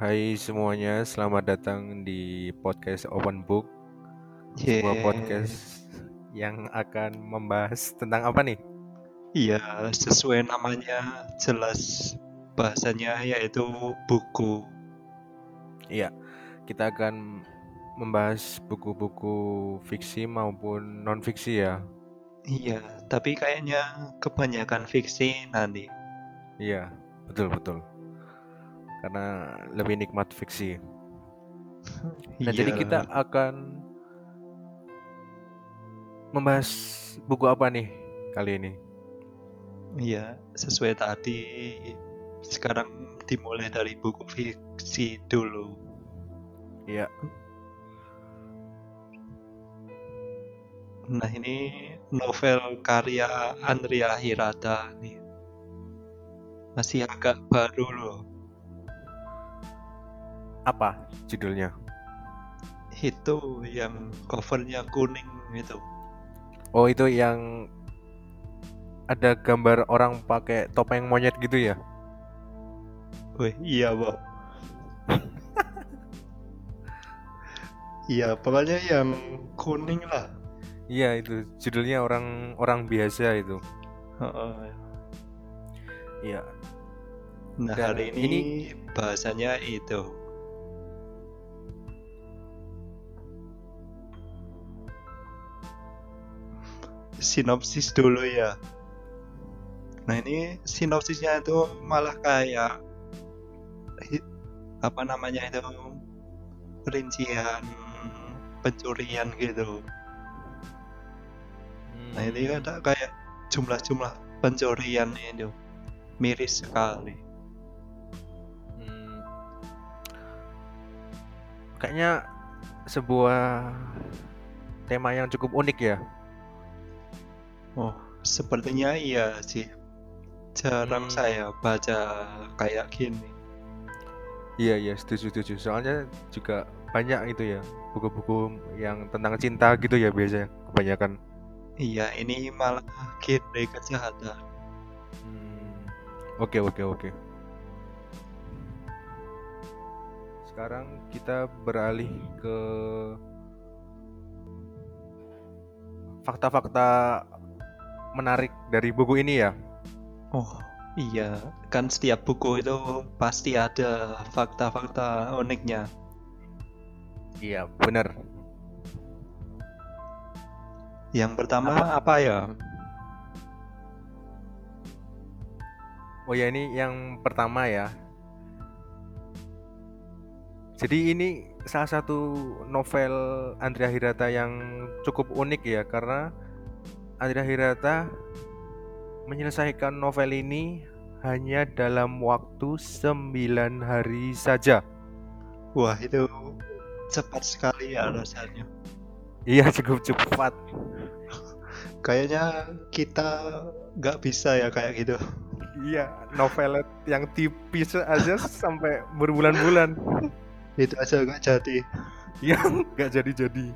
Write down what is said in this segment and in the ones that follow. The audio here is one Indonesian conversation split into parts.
Hai semuanya, selamat datang di podcast Open Book, sebuah Yeah. podcast yang akan membahas tentang apa nih? Iya, sesuai namanya jelas bahasanya yaitu buku. Iya, kita akan membahas buku-buku fiksi maupun non fiksi ya. Iya, tapi kayaknya kebanyakan fiksi nanti. Iya, betul betul. Karena lebih nikmat fiksi. Nah, jadi Iya. kita akan membahas buku apa nih kali ini? Iya, sesuai tadi sekarang dimulai dari buku fiksi dulu. Iya, Nah, ini novel karya Andrea Hirata nih. Masih agak baru loh. Apa judulnya? Itu yang covernya kuning itu. Oh itu yang ada gambar orang pakai topeng monyet gitu ya? Wih, iya, Bob. Iya, pokoknya yang kuning lah. Iya itu judulnya orang orang biasa itu. Iya. Nah, Dan hari ini, bahasanya itu. Sinopsis dulu ya. Nah, ini sinopsisnya itu malah kayak apa namanya itu rincian pencurian gitu. Nah, ini Hmm. ada kayak jumlah-jumlah pencurian itu miris sekali. Hmm. Kayaknya sebuah tema yang cukup unik ya. Oh, sepertinya iya sih. Jarang Hmm. saya baca kayak gini. Iya iya setuju setuju. Soalnya juga banyak itu ya buku-buku yang tentang cinta gitu ya biasanya kebanyakan. Iya, ini malah genre kejahatan. Hmm. Oke oke oke. Sekarang kita beralih ke fakta-fakta menarik dari buku ini ya. Oh, iya. Kan setiap buku itu pasti ada fakta-fakta uniknya. Iya benar. Yang pertama apa, ya? Oh ya ini yang pertama ya. Jadi ini salah satu novel Andrea Hirata yang cukup unik ya karena Andrea Hirata menyelesaikan novel ini hanya dalam waktu 9 hari saja. Wah, itu cepat sekali ya rasanya. Iya cukup cepat. Kayaknya kita nggak bisa ya kayak gitu. Iya, novel yang tipis aja sampai berbulan-bulan. Itu aja nggak jadi. Iya, nggak jadi-jadi.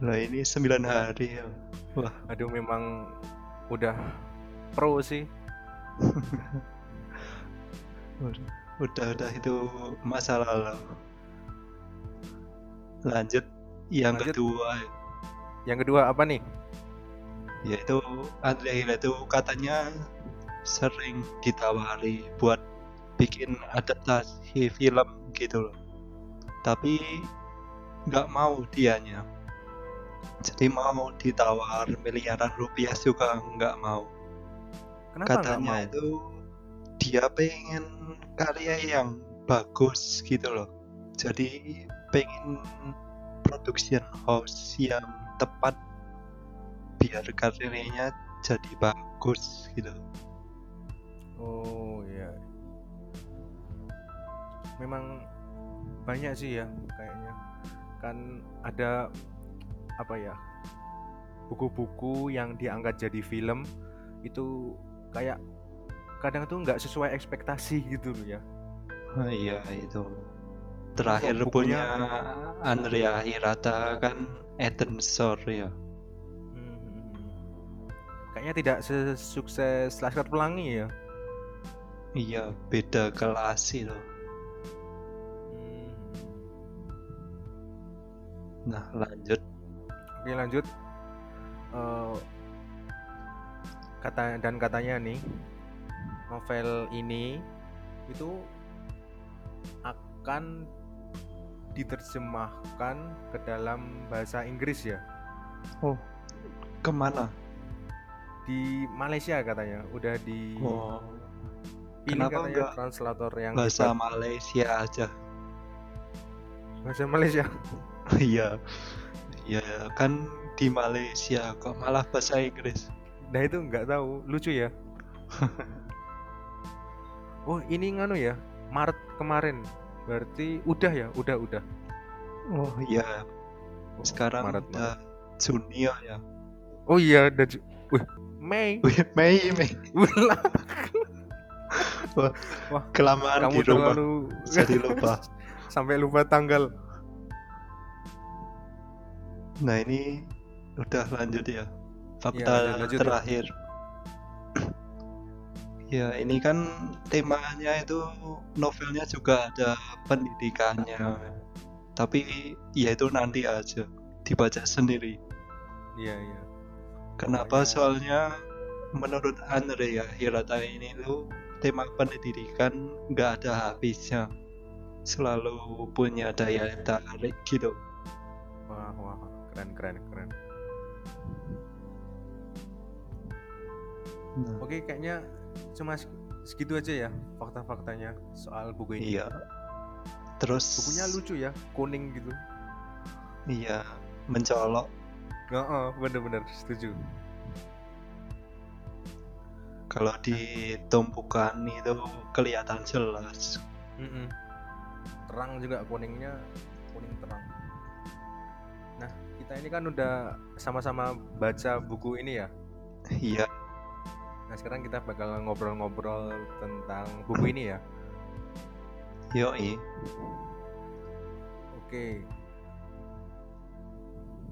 Nah, ini 9 hari ya. Wah, Aduh memang udah pro sih. udah udah itu masa lalu. Lanjut yang Lanjut. kedua Yang kedua apa nih? yaitu Andrea Hila itu katanya sering ditawari buat bikin adaptasi film gitu loh. Tapi nggak mau dianya. Jadi mau ditawar miliaran rupiah juga nggak mau. Kenapa katanya mau? itu dia pengen karya yang bagus gitu loh jadi pengen production house yang tepat biar karyanya jadi bagus gitu Oh iya. Memang banyak sih ya kayaknya. Kan ada apa ya buku-buku yang diangkat jadi film itu kayak kadang tuh nggak sesuai ekspektasi gitu loh ya. Ah, iya itu. Terakhir oh, punya Andrea Hirata kan Ethan Shore ya. Hmm. Kayaknya tidak sesukses Laskar Pelangi ya. Iya beda kelas sih loh. Hmm. Nah lanjut. Oke lanjut. Eh, kata dan katanya nih novel ini itu akan diterjemahkan ke dalam bahasa Inggris ya Ke mana? di Malaysia katanya udah di Oh, kenapa katanya nggak translator yang bahasa hebat. Malaysia aja. bahasa Malaysia Iya. Iya, kan di Malaysia kok malah bahasa Inggris. nah itu nggak tahu. Lucu ya. Oh ini nganu ya Maret kemarin. Berarti udah ya? Udah udah. Oh iya, Oh, sekarang Maret, udah Juni ya. oh iya udah ju- Wih, Mei. Wih, Mei, Mei. Ulah, Kelamaan kamu di rumah. terlalu jadi lupa. sampai lupa tanggal Nah ini udah lanjut ya. Fakta Iya, lanjut, ya. terakhir. ya ini kan temanya itu novelnya juga ada pendidikannya. Tapi ya itu nanti aja dibaca sendiri. iya iya Kenapa? Pokoknya- Soalnya menurut Andrea Hirata ini tuh tema pendidikan nggak ada habisnya. Selalu punya daya tarik gitu. wah wah keren keren keren Nah, oke kayaknya cuma seg- segitu aja ya fakta-faktanya soal buku ini iya. Terus bukunya lucu ya kuning gitu Iya, mencolok. nggak oh, bener-bener setuju Kalau ditumpukan itu kelihatan jelas. Mm-mm. terang juga kuningnya kuning terang nah kita ini kan udah sama-sama baca buku ini ya Iya, nah sekarang kita bakal ngobrol-ngobrol tentang buku ini ya yoi. oke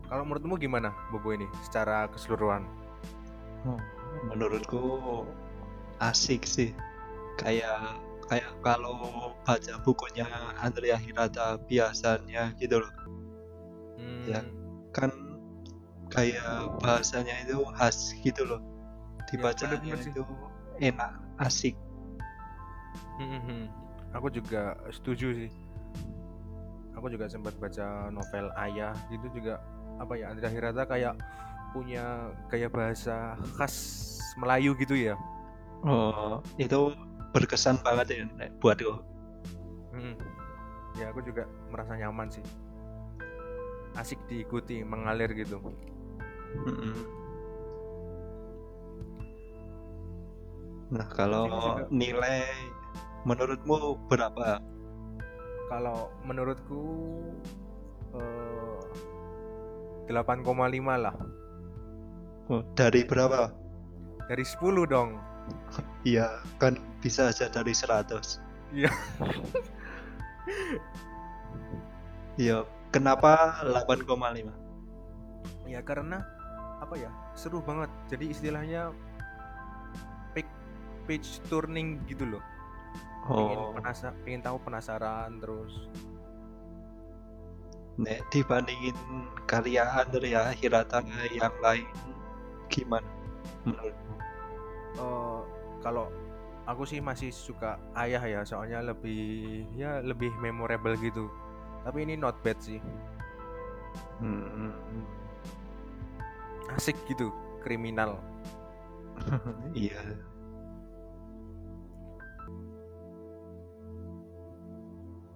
kalau menurutmu gimana buku ini secara keseluruhan Oh, menurutku asik sih. Kayak kayak kalau baca bukunya Andrea Hirata biasanya gitu loh. Hmm, Ya. Kan kayak bahasanya itu khas gitu loh. Dibacanya sih. itu enak, asik. Mhm. Aku juga setuju sih. Aku juga sempat baca novel Ayah gitu juga apa ya Andrea Hirata kayak punya gaya bahasa khas Melayu gitu ya. Oh, itu berkesan banget ya Nek, buatku. Mhm. Ya aku juga merasa nyaman sih. Asik diikuti, mengalir gitu. Nah, kalau nilai menurutmu berapa? Kalau menurutku eh, 8,5 lah. Oh, dari berapa? Dari 10 dong. Iya, kan bisa aja dari 100. Iya. Iya, kenapa 8,5? Ya karena apa ya seru banget. Jadi istilahnya page, page turning gitu loh. Pengen Oh, penasa, pengen tahu penasaran terus. nek dibandingin karya Andrea Hirata yang lain gimana menurutmu? Eh, kalau aku sih masih suka ayah ya, soalnya lebih ya lebih memorable gitu. Tapi ini not bad sih, Hmm, asik gitu, kriminal. iya.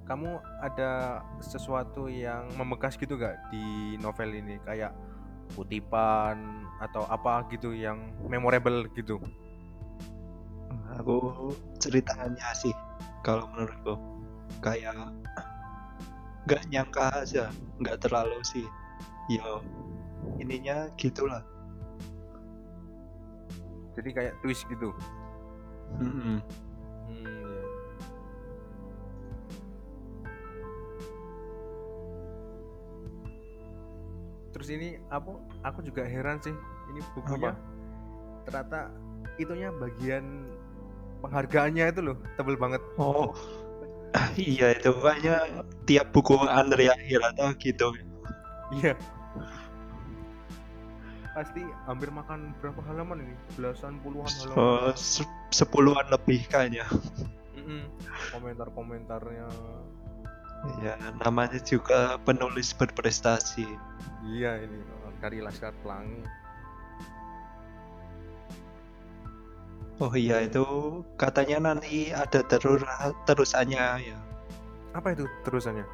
Kamu ada sesuatu yang membekas gitu gak di novel ini kayak kutipan atau apa gitu yang memorable gitu? Aku ceritanya sih kalau menurutku kayak nggak nyangka aja, nggak terlalu sih. Yo, ininya gitulah. Jadi kayak twist gitu. Mm-mm. Hmm. Terus ini apa? Aku juga heran sih. Ini bukunya ternyata itunya bagian penghargaannya itu loh tebel banget. Oh, iya itu kayaknya tiap buku Andrea Hirata gitu. Iya. Pasti hampir makan berapa halaman ini? Belasan puluhan halaman. Oh, se- sepuluhan lebih kayaknya. Mm-mm. Komentar-komentarnya. Ya, namanya juga penulis berprestasi. Iya ini dari Laskar Pelangi. Oh iya itu katanya nanti ada terus terusannya ya. Apa itu terusannya?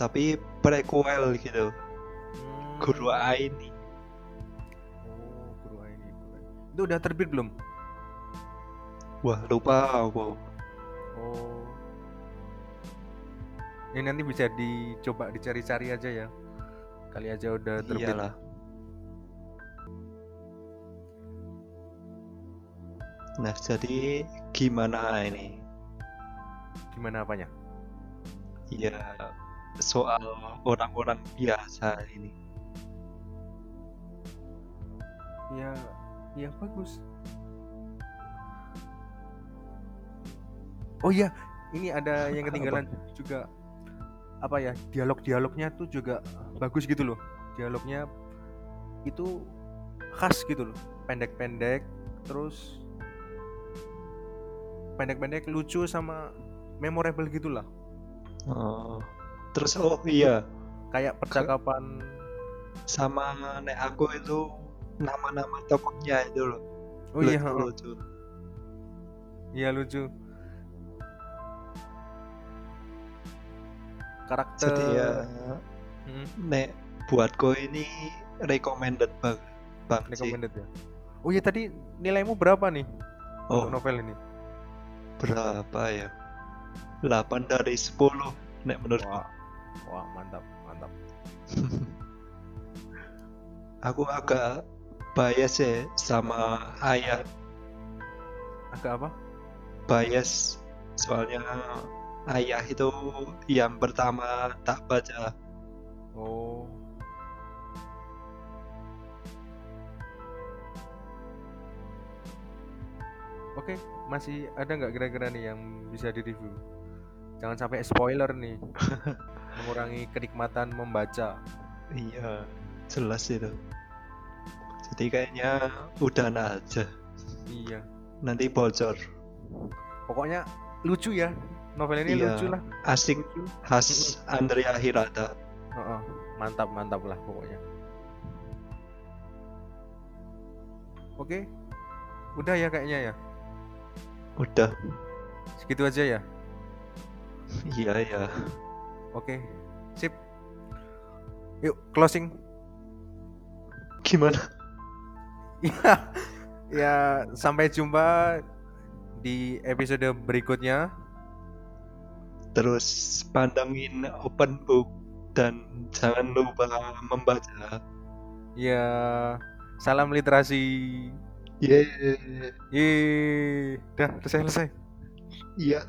Tapi prequel gitu. Hmm. Guru Aini. Oh, guru ini. Itu udah terbit belum? Wah, lupa aku. Oh. Ini nanti bisa dicoba dicari-cari aja ya. Kali aja udah terbit. Iyalah. Nah, jadi gimana ini? Gimana apanya? Ya, soal orang-orang biasa ini. Ya, ya bagus. Oh iya, ini ada yang ketinggalan juga apa ya dialog-dialognya tuh juga bagus gitu loh. Dialognya itu khas gitu loh, pendek-pendek, terus pendek-pendek lucu sama memorable gitulah. Oh. Terus oh iya, Kayak percakapan sama nek aku itu nama-nama tokohnya itu loh. Oh iya, Lucu, heeh. lucu. iya lucu. Karakter Jadi ya Mm, nek buatku ini recommended bang bang sih. recommended ya. Oh iya tadi nilaimu berapa nih Oh, novel ini? berapa ya? 8 dari 10 nek menurut Wah, wah mantap, mantap. aku agak bias ya sama ayah Agak apa? bias soalnya ayah itu yang pertama tak baca Oh, Oke, masih ada nggak kira-kira nih yang bisa direview? Jangan sampai spoiler nih, mengurangi kenikmatan membaca. iya jelas itu jadi kayaknya udah aja Iya, nanti bocor pokoknya lucu ya. Novel ini Iya. lucu lah. asik khas Andrea Hirata Heeh, mantap, mantap lah pokoknya. Oke, udah ya kayaknya ya. udah Segitu aja ya. iya ya Oke, sip. Yuk closing. gimana Ya, ya sampai jumpa di episode berikutnya. terus pandangin open book dan jangan lupa membaca Ya, salam literasi. Yeay. Yeay, udah selesai selesai. Iya.